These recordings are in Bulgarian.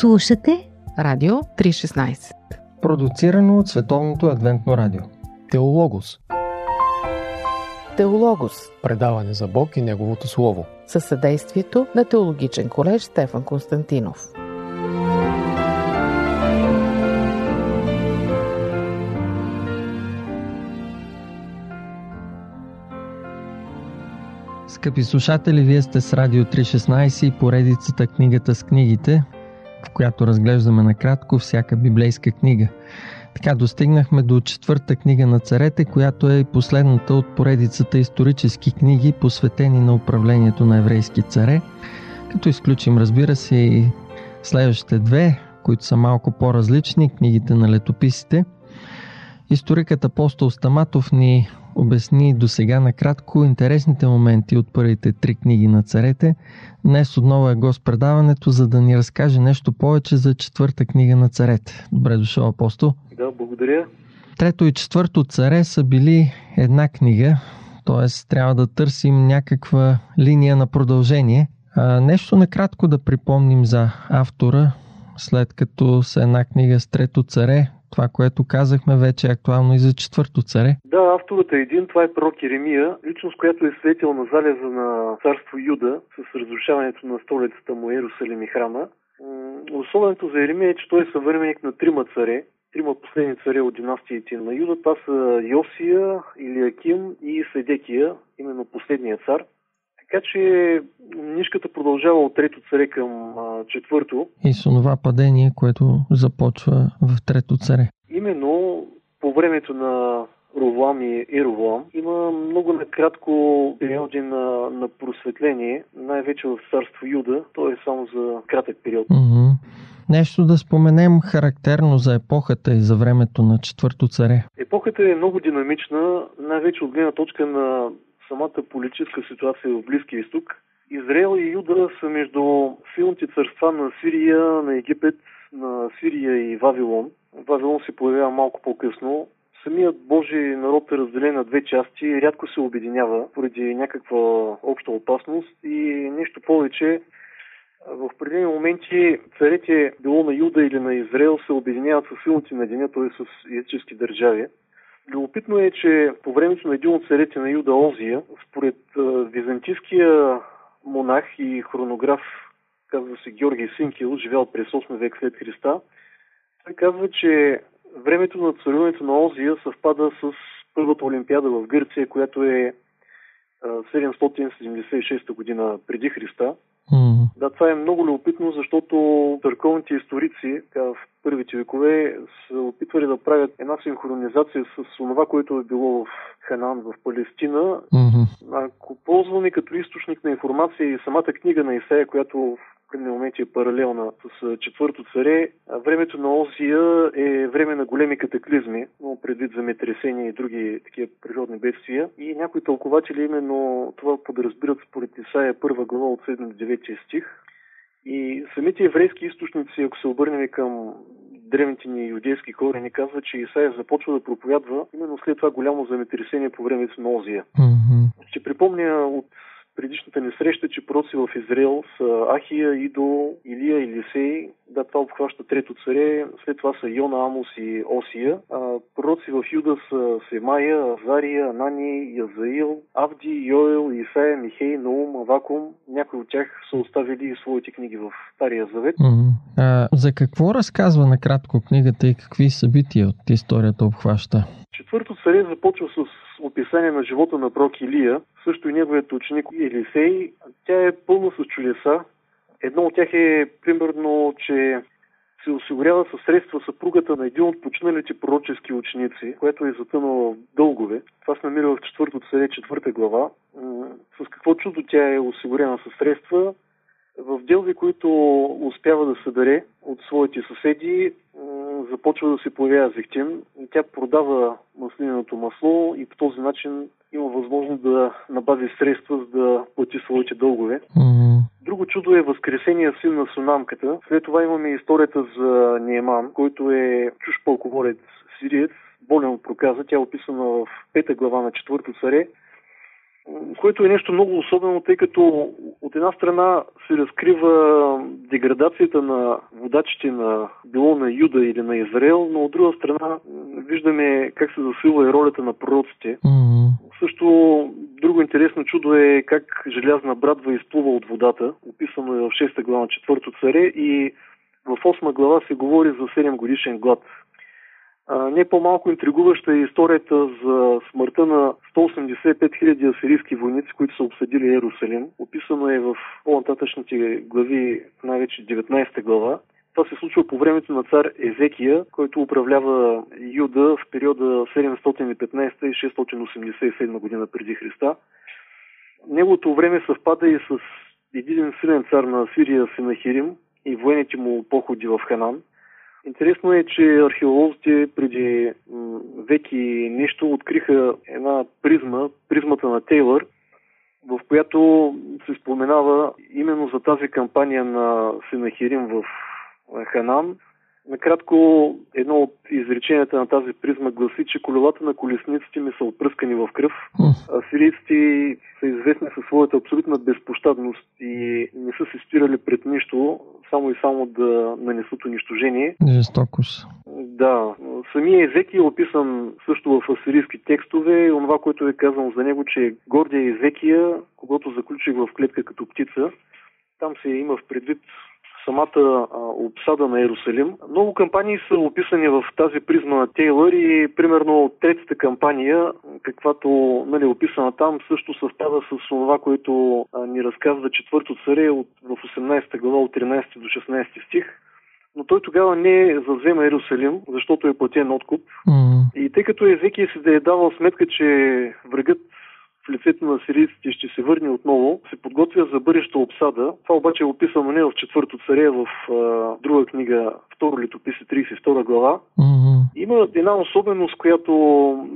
Слушате Радио 316 Продуцирано от Световното адвентно радио. Теологос. Теологос. Предаване за Бог и Неговото Слово. Със съдействието на Теологичен колеж Стефан Константинов. Скъпи слушатели, вие сте с Радио 316 и поредицата Книгата с книгите, в която разглеждаме накратко всяка библейска книга. Така достигнахме до четвърта книга на царете, която е последната от поредицата исторически книги, посветени на управлението на еврейски царе, като изключим, разбира се, и следващите две, които са малко по-различни, книгите на летописите. Историкът апостол Стаматов ни обясни до сега накратко интересните моменти от първите три книги на царете. Днес отново е гост предаването, за да ни разкаже нещо повече за четвърта книга на царете. Добре дошъл, апостол. Да, благодаря. Трето и четвърто царе са били една книга, т.е. трябва да търсим някаква линия на продължение. А, нещо накратко да припомним за автора, след като са една книга с трето царе, това, което казахме, вече е актуално и за четвърто царе. Да, авторът е един, това е пророк Еремия, личност, която е светил на залеза на царство Юда с разрушаването на столицата му Иерусалим и храма. Особеното за Еремия е, че той е съвременник на трима царе, трима последни царе от династиите на Юда. Това са Йосия, Илиаким и Седекия, именно последния цар. Така че нишката продължава от трето царе към а, четвърто. И с това падение, което започва в трето царе. Именно по времето на Ровлам и Еровлам има много накратко периоди на, на просветление, най-вече в царство Юда. То е само за кратък период. Mm-hmm. Нещо да споменем характерно за епохата и за времето на четвърто царе. Епохата е много динамична, най-вече от гледна точка на самата политическа ситуация в Близкия изток. Израел и Юда са между силните царства на Сирия, на Египет, на Сирия и Вавилон. Вавилон се появява малко по-късно. Самият Божий народ е разделен на две части, рядко се обединява поради някаква обща опасност и нещо повече. В определени моменти царете, било на Юда или на Израел, се обединяват с силните на деня, т.е. с етически държави. Любопитно е, че по времето на един от царете на Юда Озия, според византийския монах и хронограф, казва се Георгий Синкил, живял през 8 век след Христа, той казва, че времето на царуването на Озия съвпада с първата олимпиада в Гърция, която е 776 година преди Христа. Mm. Да, това е много любопитно, защото църковните историци в първите векове са опитвали да правят една синхронизация с това, което е било в Ханан, в Палестина. Mm-hmm. Ако ползваме като източник на информация и самата книга на Исаия, която предния момент е паралелна с четвърто царе, времето на Озия е време на големи катаклизми, но предвид земетресения и други такива природни бедствия. И някои тълкователи именно това подразбират според Исаия първа глава от 7 до 9 стих. И самите еврейски източници, ако се обърнем към древните ни юдейски корени, казват, че Исаия започва да проповядва именно след това голямо земетресение по времето на Озия. Mm-hmm. Ще припомня от предишната ни среща, че пророци в Израел са Ахия, Идо, Илия, Илисей. Да, това обхваща трето царе. След това са Йона, Амос и Осия. А, пророци в Юда са Семая, Азария, Анани, Язаил, Авди, Йоел, Исаия, Михей, Наум, Авакум. Някои от тях са оставили своите книги в Стария Завет. Mm-hmm. А, за какво разказва накратко книгата и какви събития от историята обхваща? Четвърто царе започва с описание на живота на пророк Илия, също и неговият ученик Елисей. Тя е пълна с чудеса. Едно от тях е примерно, че се осигурява със средства съпругата на един от починалите пророчески ученици, което е затънала в дългове. Това се намира в четвърто царе, четвърта глава. С какво чудо тя е осигурена със средства? В делви, които успява да събере от своите съседи, започва да се появява зехтин. Тя продава маслиненото масло и по този начин има възможност да набави средства, за да плати своите дългове. Mm-hmm. Друго чудо е Възкресения син на сунамката. След това имаме историята за Нееман, който е чуж пълководец сириец, болен от проказа. Тя е описана в пета глава на четвърто царе което е нещо много особено, тъй като от една страна се разкрива деградацията на водачите на било на Юда или на Израел, но от друга страна виждаме как се засилва и ролята на пророците. Mm-hmm. Също друго интересно чудо е как желязна брадва изплува от водата. Описано е в 6 глава на 4 царе и в 8 глава се говори за 7 годишен глад. Не по-малко интригуваща е историята за смъртта на 185 000 асирийски войници, които са обсъдили Иерусалим. Описано е в по-нататъчните глави, най-вече 19 глава. Това се случва по времето на цар Езекия, който управлява Юда в периода 715 и 687 година преди Христа. Неговото време съвпада и с един силен цар на Сирия Синахирим и военните му походи в Ханан – Интересно е, че археолозите преди веки нещо откриха една призма, призмата на Тейлър, в която се споменава именно за тази кампания на Сенахирим в Ханан. Накратко, едно от изреченията на тази призма гласи, че колелата на колесниците ми са опръскани в кръв. А сирийците са известни със своята абсолютна безпощадност и не са се спирали пред нищо, само и само да нанесат унищожение. Жестокост. Да. Самия Езеки е описан също в асирийски текстове. Онова, което е казано за него, че гордия Езекия, когато заключих в клетка като птица, там се има в предвид самата а, обсада на Иерусалим. Много кампании са описани в тази призма на Тейлър и примерно третата кампания, каквато нали, е описана там, също съвпада с това, което а, ни разказва четвърто царе от, в 18 глава от 13 до 16 стих. Но той тогава не завзема Иерусалим, защото е платен откуп. Mm. И тъй като Езекия си да е давал сметка, че врагът в лицето на сирийците ще се върне отново, се подготвя за бъдеща обсада. Това обаче е описано не в четвърто царе, в а, друга книга, второ летописи, 32 глава. Mm-hmm. Има една особеност, която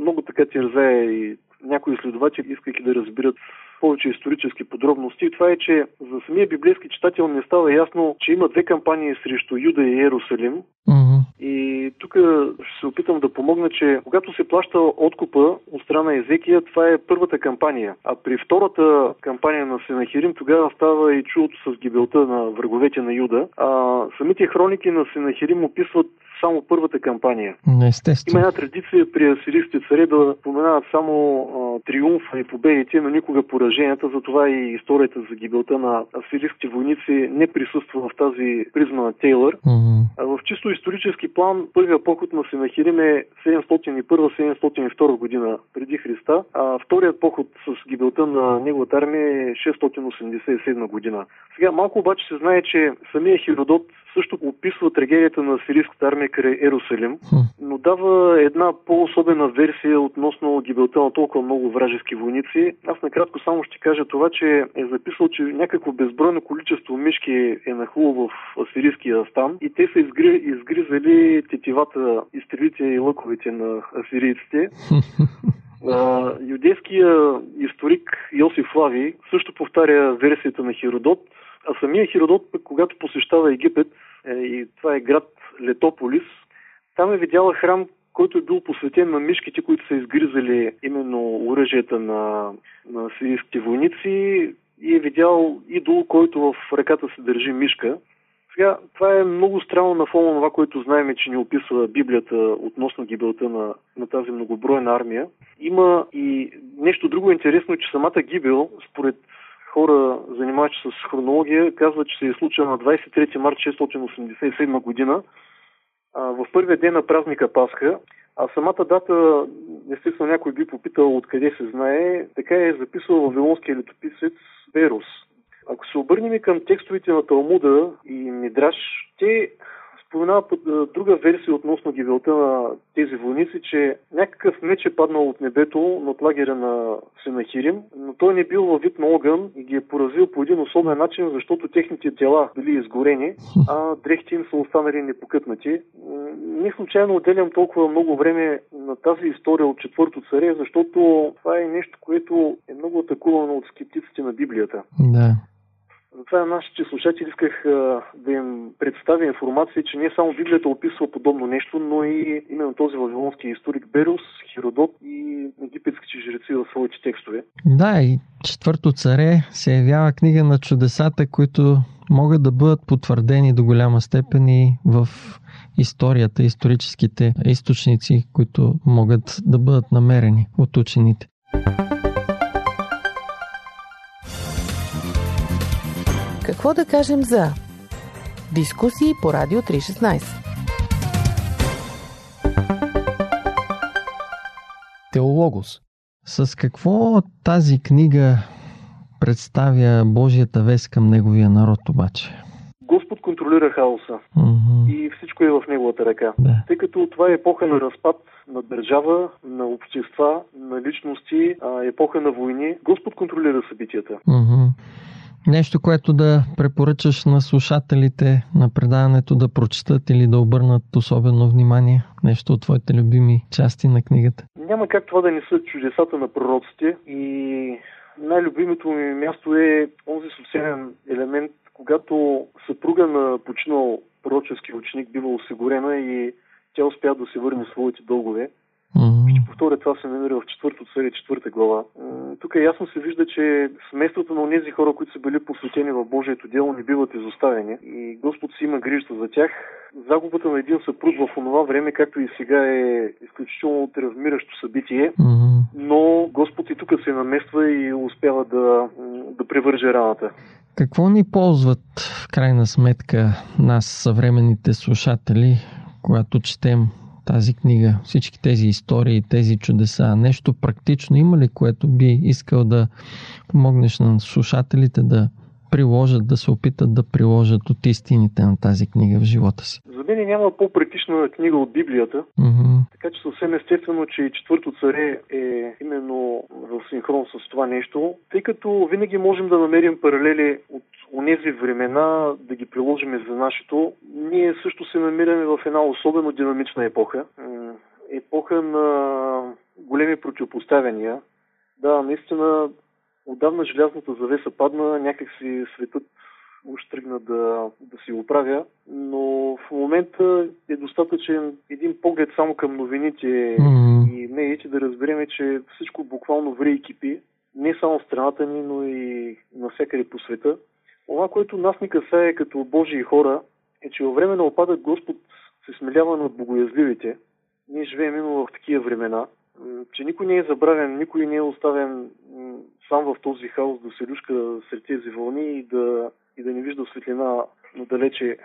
много така тързае и някои изследователи, искайки да разберат повече исторически подробности. Това е, че за самия библейски читател не става ясно, че има две кампании срещу Юда и Иерусалим. Mm-hmm. И тук ще се опитам да помогна, че когато се плаща откупа от страна Езекия, това е първата кампания. А при втората кампания на Сенахирим, тогава става и чудото с гибелта на враговете на Юда. А самите хроники на Сенахирим описват само първата кампания. Естествено. Има една традиция при асирийските царе да споменават само а, триумфа и победите, но никога пораженията. Затова и историята за гибелта на асирийските войници не присъства в тази призма на Тейлър. Mm-hmm. А в чисто исторически план първия поход на Сенахирим е 701-702 година преди Христа, а вторият поход с гибелта на неговата армия е 687 година. Сега малко обаче се знае, че самия Хиродот също описва трагедията на сирийската армия край Ерусалим, но дава една по-особена версия относно гибелта на толкова много вражески войници. Аз накратко само ще кажа това, че е записал, че някакво безбройно количество мишки е нахлуло в асирийския стан и те са изгри... изгризали тетивата, изстрелите и лъковете на асирийците. Uh, юдейския историк Йосиф Лави също повтаря версията на Хиродот, а самия Хиродот, когато посещава Египет, е, и това е град Летополис, там е видяла храм, който е бил посветен на мишките, които са изгризали именно оръжията на, на сирийските войници и е видял идол, който в ръката се държи мишка. Сега, това е много странно на фона на това, което знаем, че ни описва Библията относно гибелта на, на тази многобройна армия. Има и нещо друго интересно, че самата гибел, според хора, занимаващи с хронология, казват, че се е случила на 23 март 687 година, а, в първия ден на празника Пасха, а самата дата, естествено някой би попитал откъде се знае, така е записал Вавилонския летописец Берус. Ако се обърнем към текстовете на Талмуда и Мидраш, те споменава друга версия относно гибелта на тези войници, че някакъв меч е паднал от небето над лагеря на Сенахирим, но той не бил във вид на огън и ги е поразил по един особен начин, защото техните тела били изгорени, а дрехите им са останали непокътнати. Не случайно отделям толкова много време на тази история от четвърто царе, защото това е нещо, което е много атакувано от скептиците на Библията. Да. Затова на нашите слушатели исках а, да им представя информация, че не само Библията описва подобно нещо, но и именно този вавилонски историк Берус, Хиродот и египетските жреци в своите текстове. Да, и четвърто царе се явява книга на чудесата, които могат да бъдат потвърдени до голяма степен и в историята, историческите източници, които могат да бъдат намерени от учените. Какво да кажем за дискусии по Радио 316? Теологос. С какво тази книга представя Божията вест към неговия народ обаче? Господ контролира хаоса Мгм. и всичко е в неговата ръка. Да. Тъй като това е епоха на разпад на държава, на общества, на личности, а, епоха на войни, Господ контролира събитията. Мгм. Нещо, което да препоръчаш на слушателите на предаването да прочитат или да обърнат особено внимание? Нещо от твоите любими части на книгата? Няма как това да не са чудесата на пророците и най-любимото ми място е онзи социален елемент, когато съпруга на починал пророчески ученик бива осигурена и тя успя да се върне своите дългове. Повторя, това се намира в четвърто царе, четвърта глава. М, Тук ясно се вижда, че семействата на тези хора, които са били посветени в Божието дело, не биват изоставени и Господ си има грижата за тях. Загубата на един съпруг в онова време, както и сега, е изключително травмиращо събитие, но Господ и тук се намества и успява да, да превърже раната. Какво ни ползват в крайна сметка нас, съвременните слушатели, когато четем тази книга, всички тези истории, тези чудеса? Нещо практично има ли, което би искал да помогнеш на слушателите да приложат, да се опитат да приложат от истините на тази книга в живота си? За мен няма по-практична книга от Библията, Мгм. Така че съвсем естествено, че и четвърто царе е именно в синхрон с това нещо, тъй като винаги можем да намерим паралели от онези времена, да ги приложим за нашето. Ние също се намираме в една особено динамична епоха. Епоха на големи противопоставяния. Да, наистина, отдавна желязната завеса падна, някакси светът уж тръгна да, да си оправя, но в момента е достатъчен един поглед само към новините Мгм. и медиите да разбереме, че всичко буквално ври и кипи, не само в страната ни, но и навсякъде по света. Това, което нас ни касае като Божии хора, е, че във време на опадък Господ се смелява над богоязливите. Ние живеем именно в такива времена, че никой не е забравен, никой не е оставен сам в този хаос да се люшка сред тези вълни и да, и да не вижда светлина надалече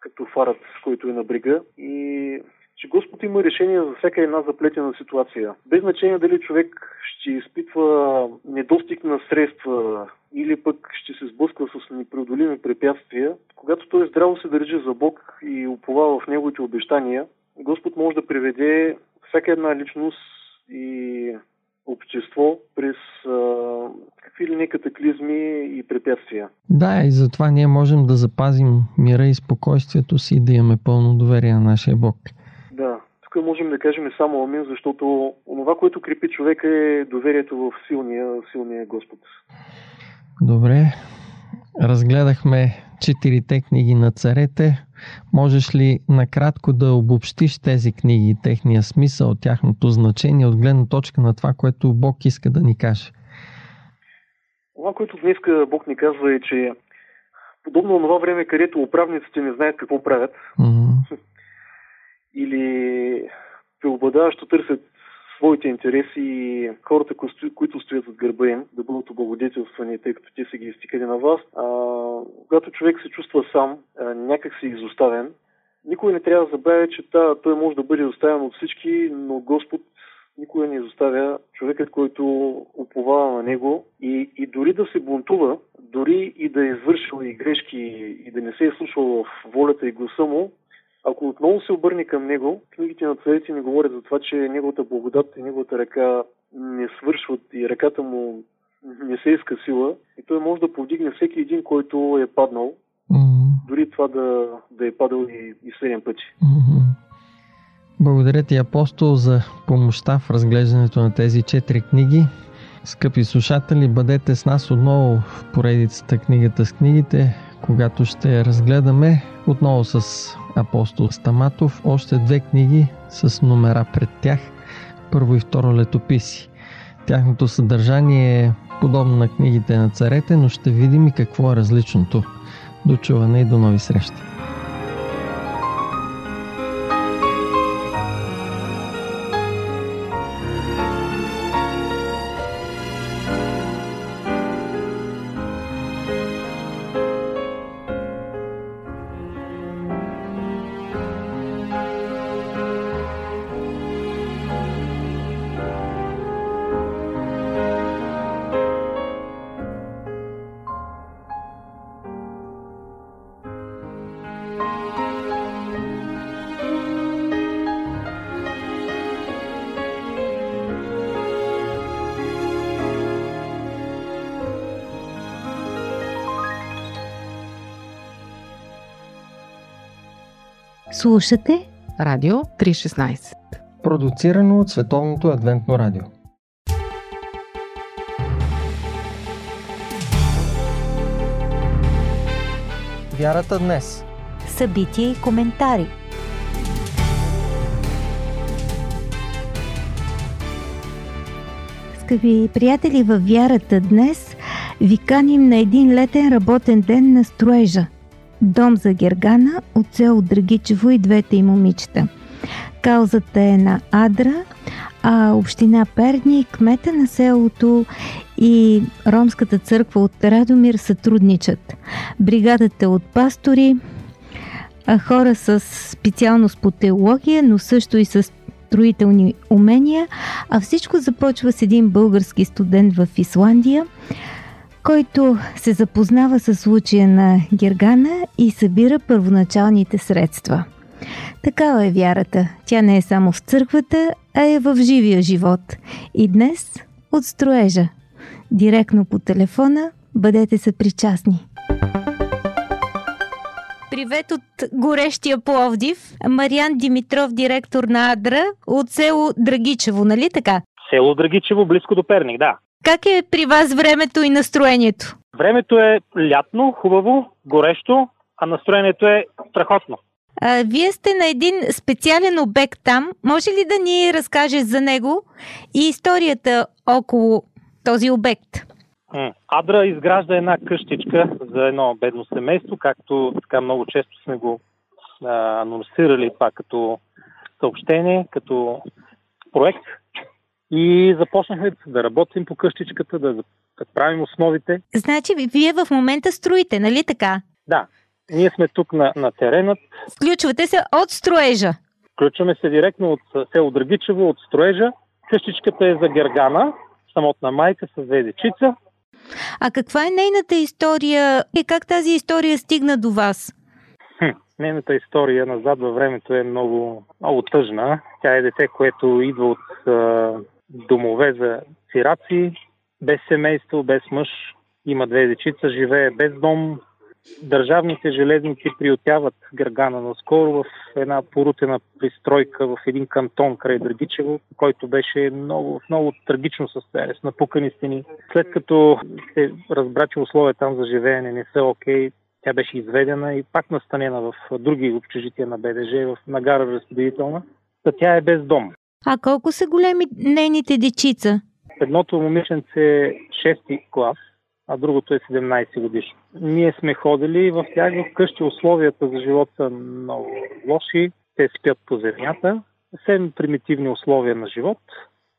като фарът, който е на брега. И че Господ има решение за всяка една заплетена ситуация. Без значение дали човек ще изпитва недостиг на средства или пък ще се сблъсква с непреодолими препятствия, когато той здраво се държи за Бог и уповава в Неговите обещания, Господ може да приведе всяка една личност и общество през а, какви ли не катаклизми и препятствия. Да, и затова ние можем да запазим мира и спокойствието си и да имаме пълно доверие на нашия Бог. Да, тук можем да кажем само амин, защото онова, което крепи човека е доверието в силния, силния Господ. Добре, разгледахме четирите книги на царете. Можеш ли накратко да обобщиш тези книги, техния смисъл, тяхното значение от гледна точка на това, което Бог иска да ни каже? Това, което днес Бог ни казва е, че подобно на това време, където управниците не знаят какво правят Мгм. или преобладаващо търсят своите интереси и хората, които стоят зад гърба им, да бъдат облагодетелствани, тъй като те са ги изтикали на власт. А, когато човек се чувства сам, а, някак си изоставен, никой не трябва да забравя, че та, той може да бъде изоставен от всички, но Господ никога не изоставя човекът, който уповава на него и, и дори да се бунтува, дори и да е извършил и грешки и да не се е слушал в волята и гласа му, ако отново се обърне към него, книгите на царите ни говорят за това, че неговата благодат и неговата ръка не свършват и ръката му не се иска сила и той може да повдигне всеки един, който е паднал, дори това да, да е падал и, и 7 пъти. Благодаря ти, апостол, за помощта в разглеждането на тези четири книги. Скъпи слушатели, бъдете с нас отново в поредицата Книгата с книгите, когато ще разгледаме отново с апостол Стаматов още две книги с номера пред тях, първо и второ летописи. Тяхното съдържание е подобно на книгите на царете, но ще видим и какво е различното. До чуване и до нови срещи! Слушате Радио 316 Продуцирано от Световното адвентно радио. Вярата днес. Събития и коментари. Скъпи приятели във вярата днес ви каним на един летен работен ден на строежа – Дом за Гергана от село Драгичево и двете и момичета. Каузата е на Адра, а община Перни, кмета на селото и Ромската църква от Радомир сътрудничат. Бригадата от пастори, хора с специалност по теология, но също и с строителни умения, а всичко започва с един български студент в Исландия – който се запознава с случая на Гергана и събира първоначалните средства. Такава е вярата. Тя не е само в църквата, а е в живия живот. И днес от строежа. Директно по телефона бъдете съпричастни. Привет от горещия Пловдив. Мариан Димитров, директор на Адра от село Драгичево, нали така? Село Драгичево, близко до Перник, да. Как е при вас времето и настроението? Времето е лятно, хубаво, горещо, а настроението е страхотно. А, вие сте на един специален обект там. Може ли да ни разкажеш за него и историята около този обект? Адра изгражда една къщичка за едно бедно семейство, както така много често сме го а, анонсирали това като съобщение, като проект. И започнахме да работим по къщичката, да, да правим основите. Значи, вие в момента строите, нали така? Да. Ние сме тук на, на теренът. Включвате се от строежа. Включваме се директно от село Драгичево, от строежа. Къщичката е за Гергана, самотна майка с две дечица. А каква е нейната история и как тази история стигна до вас? Хм, нейната история назад във времето е много, много тъжна. Тя е дете, което идва от домове за сираци, без семейство, без мъж, има две дечица, живее без дом. Държавните железници приютяват Гъргана наскоро в една порутена пристройка в един кантон край Драгичево, който беше много, в много трагично състояние, с напукани стени. След като се разбра, че условия там за живеене не са окей, тя беше изведена и пак настанена в други общежития на БДЖ, в нагара разпределителна. Та тя е без дом. А колко са големи нейните дечица? Едното момиченце е 6 клас, а другото е 17 годишно. Ние сме ходили в тях в къщи. Условията за живот са много лоши. Те спят по земята. Съвсем примитивни условия на живот.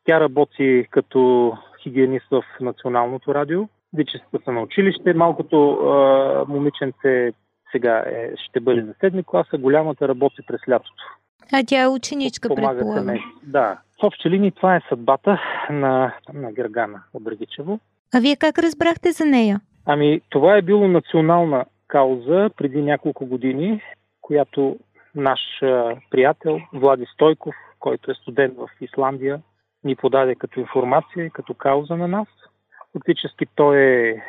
Тя работи като хигиенист в Националното радио. Дечицата са на училище. Малкото а, момиченце сега е, ще бъде за седми класа, голямата работи през лятото. А тя е ученичка, предполагам. Да. В общи линии това е съдбата на, на Гергана от Драгичево. А вие как разбрахте за нея? Ами, това е било национална кауза преди няколко години, която наш приятел Влади Стойков, който е студент в Исландия, ни подаде като информация и като кауза на нас. Фактически той е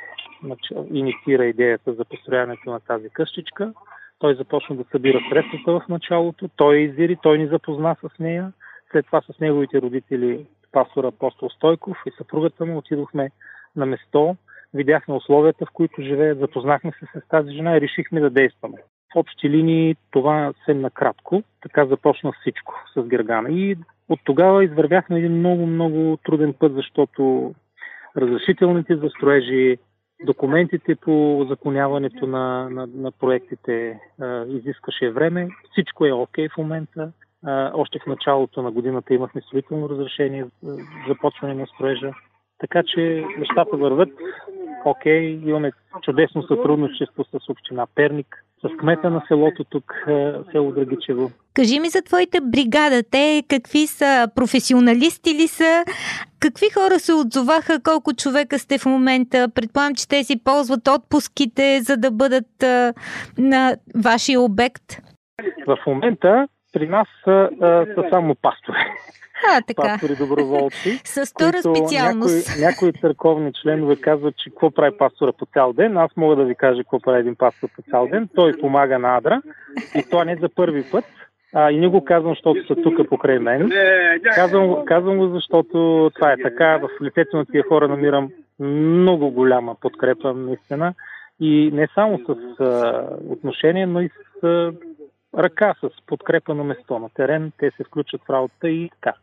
инициира идеята за построяването на тази къщичка. Той започна да събира средствата в началото, той изири, той ни запозна с нея. След това с неговите родители пастора Апостол Стойков и съпругата му отидохме на место, видяхме условията, в които живеят, запознахме се с тази жена и решихме да действаме. В общи линии това съвсем накратко. Така започна всичко с Гергана. И от тогава извървяхме един много, много труден път, защото разрешителните за строежи, документите по законяването на, на, на проектите а, изискаше време. Всичко е окей okay в момента. А, още в началото на годината имахме строително разрешение за започване на строежа. Така че нещата върват окей, okay, имаме чудесно сътрудничество с община Перник, с кмета на селото тук, село Драгичево. Кажи ми за твоите бригада. Те какви са? Професионалисти ли са? Какви хора се отзоваха? Колко човека сте в момента? Предполагам, че те си ползват отпуските, за да бъдат а, на вашия обект. В момента при нас са, са само пастори. А, така. Пастори доброволци. С втора специалност. Някои, някои църковни членове казват, че какво прави пастора по цял ден. Аз мога да ви кажа какво прави един пастор по цял ден. Той помага на Адра. И това не за първи път. А, и не го казвам, защото са тук покрай мен. Казвам, казвам го, защото това е така. В лицето на тия хора намирам много голяма подкрепа, наистина. И не само с а, отношение, но и с а, ръка с подкрепа на место на терен, те се включат в работа и така.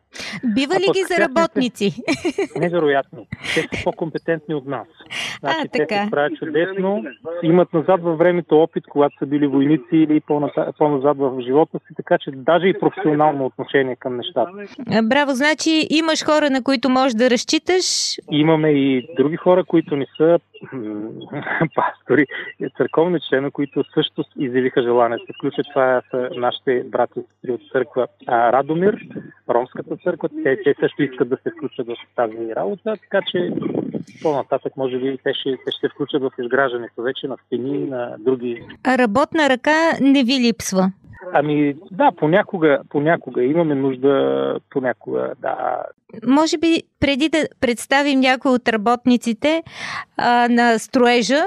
Бива ли ги за работници? Невероятно. Те са по-компетентни от нас. Значи, а, те така. се справят чудесно, имат назад във времето опит, когато са били войници или по-назад в живота си, така че даже и професионално отношение към нещата. Браво, значи имаш хора, на които можеш да разчиташ. Имаме и други хора, които не са пастори, църковни члена, които също изявиха желание да се включат. Това са нашите брати от църква Радомир, Ромската църква. Те, те също искат да се включат в тази работа, така че по-нататък може би те ще, те ще се включат в изграждането вече на стени, на други. А работна ръка не ви липсва? Ами да, понякога, понякога имаме нужда, понякога да. Може би преди да представим някой от работниците а, на строежа,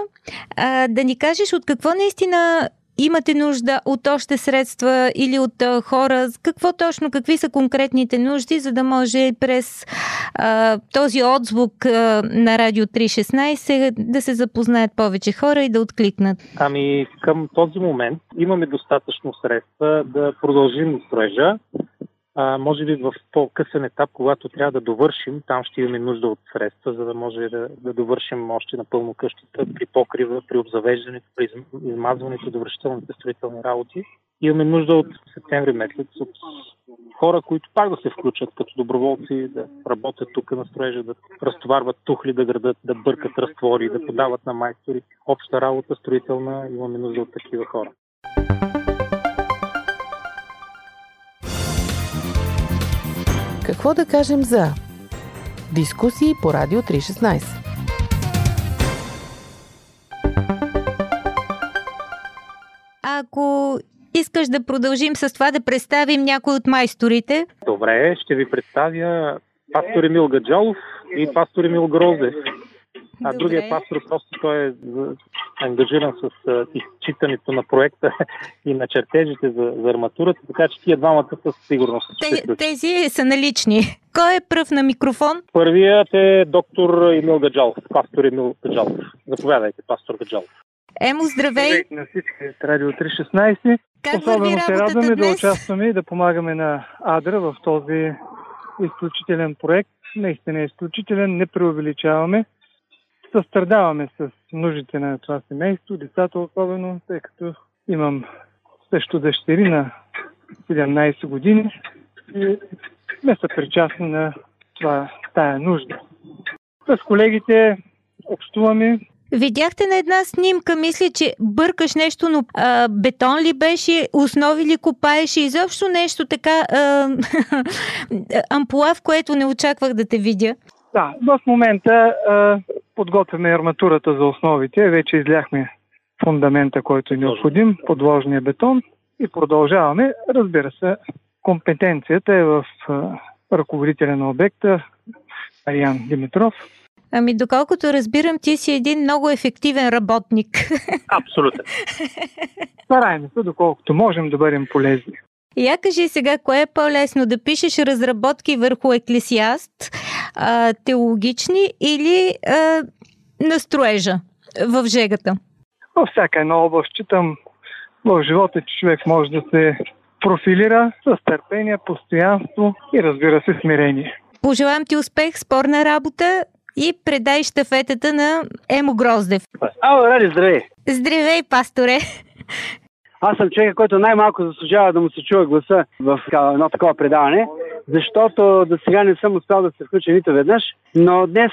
а, да ни кажеш от какво наистина имате нужда от още средства или от а, хора? Какво точно, какви са конкретните нужди, за да може през а, този отзвук а, на Радио 316 да се запознаят повече хора и да откликнат? Ами към този момент имаме достатъчно средства да продължим строежа. А, може би в по-късен етап, когато трябва да довършим, там ще имаме нужда от средства, за да може да, да довършим още напълно къщата при покрива, при обзавеждането, при измазването, довършителните строителни работи. Имаме нужда от септември месец от хора, които пак да се включат като доброволци, да работят тук на строежа, да разтоварват тухли, да градат, да бъркат разтвори, да подават на майстори. Обща работа, строителна, имаме нужда от такива хора. Какво да кажем за дискусии по Радио 316? Ако искаш да продължим с това, да представим някой от майсторите. Добре, ще ви представя пастор Емил Гаджалов и пастор Емил Грозе. А Добре. другия пастор просто той е ангажиран с а, изчитането на проекта и на чертежите за, за арматурата, така че тия двамата със сигурност Те, тези са налични. Кой е пръв на микрофон? Първият е доктор Емил Гаджалов, пастор Емил Гаджалов. Заповядайте, пастор Гаджалов. Емо, здравей! Здравейте на всички от Радио 316. Как Особено се радваме да днес? участваме и да помагаме на Адра в този изключителен проект. Наистина е изключителен, не преувеличаваме. Състрадаваме с нуждите на това семейство, децата особено, тъй като имам също дъщери на 17 години и не са причастни на това, тая нужда. С колегите общуваме, Видяхте на една снимка, мисля, че бъркаш нещо, но а, бетон ли беше, основи ли копаеше, изобщо нещо така а, ампула, в което не очаквах да те видя. Да, в момента а, подготвяме арматурата за основите. Вече изляхме фундамента, който е необходим, подложния бетон и продължаваме. Разбира се, компетенцията е в а, ръководителя на обекта, Ариан Димитров. Ами, доколкото разбирам, ти си един много ефективен работник. Абсолютно. Стараем се, доколкото можем да бъдем полезни. Я кажи сега, кое е по-лесно да пишеш разработки върху еклесиаст, а, теологични или а, на строежа в жегата? Във всяка една област, считам в живота, че човек може да се профилира с търпение, постоянство и разбира се смирение. Пожелавам ти успех, спорна работа и предай щафетата на Емо Гроздев. Ало, Ради, здравей! Здравей, пасторе! Аз съм човек, който най-малко заслужава да му се чува гласа в едно такова предаване, защото до сега не съм успял да се включа нито веднъж, но днес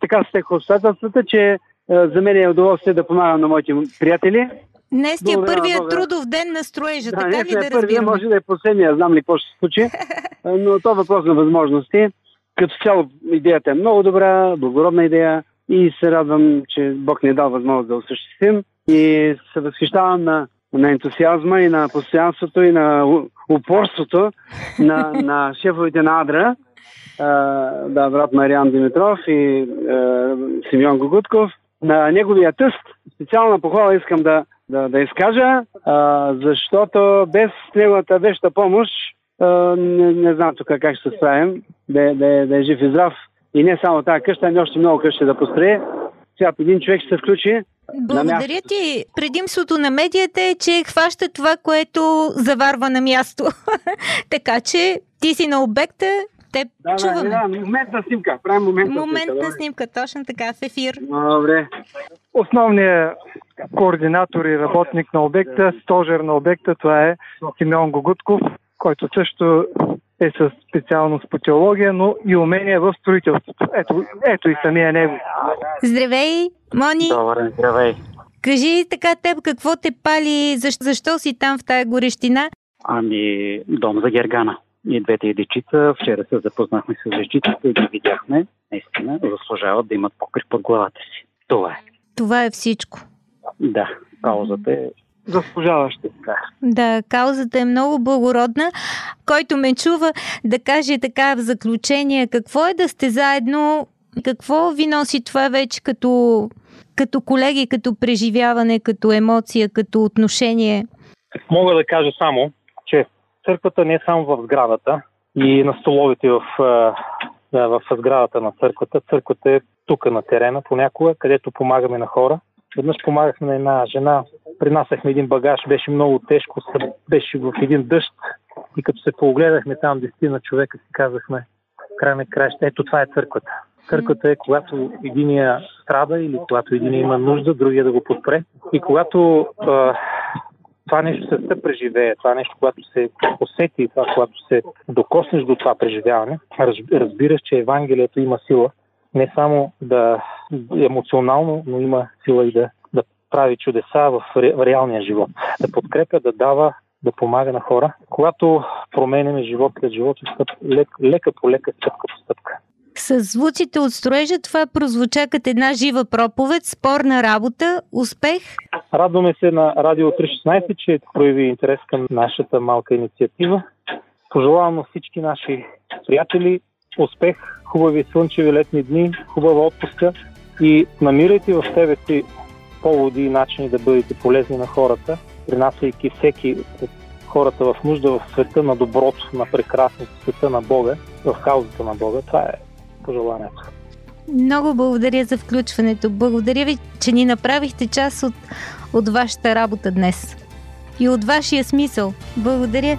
така се обстоятелствата, че за мен е удоволствие да помагам на моите приятели. Днес ти е първият трудов ден на строежа, да, така ли е да разбирам? Може да е последния, знам ли какво ще се случи, но то е въпрос на възможности. Като цяло идеята е много добра, благородна идея и се радвам, че Бог ни е дал възможност да осъществим и се възхищавам на, на ентусиазма и на постоянството и на упорството на, на шефовете на Адра, да, брат Мариан Димитров и а, Симеон Гогутков. На неговия тъст специална похвала искам да, да, да изкажа, а, защото без неговата веща помощ не, не знам тук как ще се справим, да, да, да е жив и здрав. И не само тази къща, ами още много къщи да построи. Сега един човек ще се включи. Благодаря ти. Предимството на медията е, че хваща това, което заварва на място. така че ти си на обекта, те да, чуваме. Да, да, моментна снимка. Правим моментна, моментна снимка. снимка, точно така, в ефир. Добре. Основният координатор и работник на обекта, стожер на обекта, това е Симеон Гогутков, който също е с специалност по теология, но и умения в строителството. Ето, ето и самия него. Здравей, Мони! Добре, здравей. Кажи така теб, какво те пали, защо, защо си там в тая горещина? Ами, дом за Гергана. И двете дечица, вчера се запознахме с дечицата и ги видяхме. Наистина, заслужават да имат покрив под главата си. Това е. Това е всичко. Да, каузата е заслужаващи. Да. да, каузата е много благородна. Който ме чува да каже така в заключение, какво е да сте заедно, какво ви носи това вече като, като колеги, като преживяване, като емоция, като отношение? Мога да кажа само, че църквата не е само в сградата и на столовите в, в сградата на църквата. Църквата е тук на терена понякога, където помагаме на хора. Веднъж помагахме на една жена, принасяхме един багаж, беше много тежко, беше в един дъжд и като се поогледахме там десетина човека си казахме, край на краща, ето това е църквата. Църквата е когато единия страда или когато единия има нужда, другия да го подпре. И когато това нещо се се преживее, това нещо, когато се усети, това, когато се докоснеш до това преживяване, разбираш, че Евангелието има сила не само да емоционално, но има сила и да прави чудеса в, ре, в реалния живот. Да подкрепя, да дава, да помага на хора. Когато променяме живот след живот, лек, лека по лека, стъпка по стъпка. С звуците от строежа това прозвуча като една жива проповед, спорна работа, успех. Радваме се на Радио 316, че прояви интерес към нашата малка инициатива. Пожелавам на всички наши приятели успех, хубави слънчеви летни дни, хубава отпуска и намирайте в себе си поводи и начини да бъдете полезни на хората, принасяйки всеки от хората в нужда в света на доброто, на прекрасното света на Бога, в каузата на Бога. Това е пожеланието. Много благодаря за включването. Благодаря ви, че ни направихте част от, от вашата работа днес. И от вашия смисъл. Благодаря.